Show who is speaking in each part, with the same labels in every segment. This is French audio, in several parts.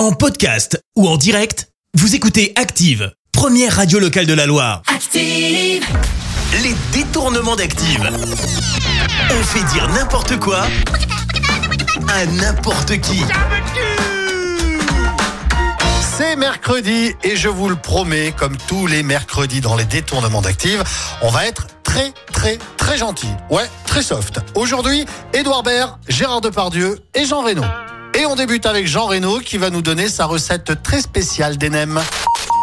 Speaker 1: En podcast ou en direct, vous écoutez Active, première radio locale de la Loire.
Speaker 2: Active.
Speaker 1: Les détournements d'Active. On fait dire n'importe quoi à n'importe qui.
Speaker 3: C'est mercredi et je vous le promets, comme tous les mercredis dans les détournements d'Active, on va être très très très gentil. Ouais, très soft. Aujourd'hui, Édouard Baird, Gérard Depardieu et Jean Reno. Et on débute avec Jean Reno qui va nous donner sa recette très spéciale des nems.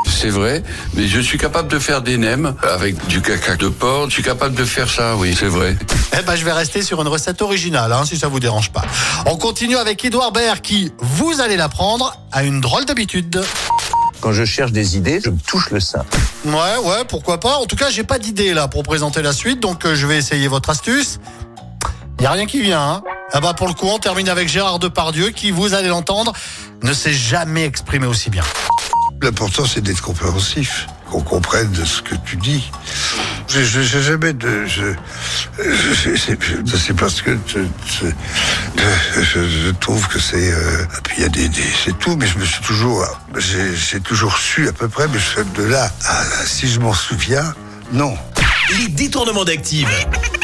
Speaker 4: C'est vrai, mais je suis capable de faire des nems avec du caca de porc. Je suis capable de faire ça, oui, c'est vrai.
Speaker 3: Eh ben, je vais rester sur une recette originale, hein, si ça vous dérange pas. On continue avec Édouard Baird qui, vous allez l'apprendre, a une drôle d'habitude.
Speaker 5: Quand je cherche des idées, je me touche le sein.
Speaker 3: Ouais, ouais, pourquoi pas. En tout cas, j'ai pas d'idée là pour présenter la suite, donc euh, je vais essayer votre astuce. Y a rien qui vient, hein. Ah bah pour le coup, on termine avec Gérard Depardieu qui, vous allez l'entendre, ne s'est jamais exprimé aussi bien.
Speaker 6: L'important, c'est d'être compréhensif, qu'on comprenne ce que tu dis. Je je- j'ai jamais de... Je, je, c'est- je sais pas ce que... te- te- je, je trouve que c'est... euh, et puis il y a des... des- c'est tout, mais je me suis toujours... J'ai j'ai toujours su à peu près, mais je- de là, à, si je m'en souviens, non.
Speaker 1: Les détournements d'Active.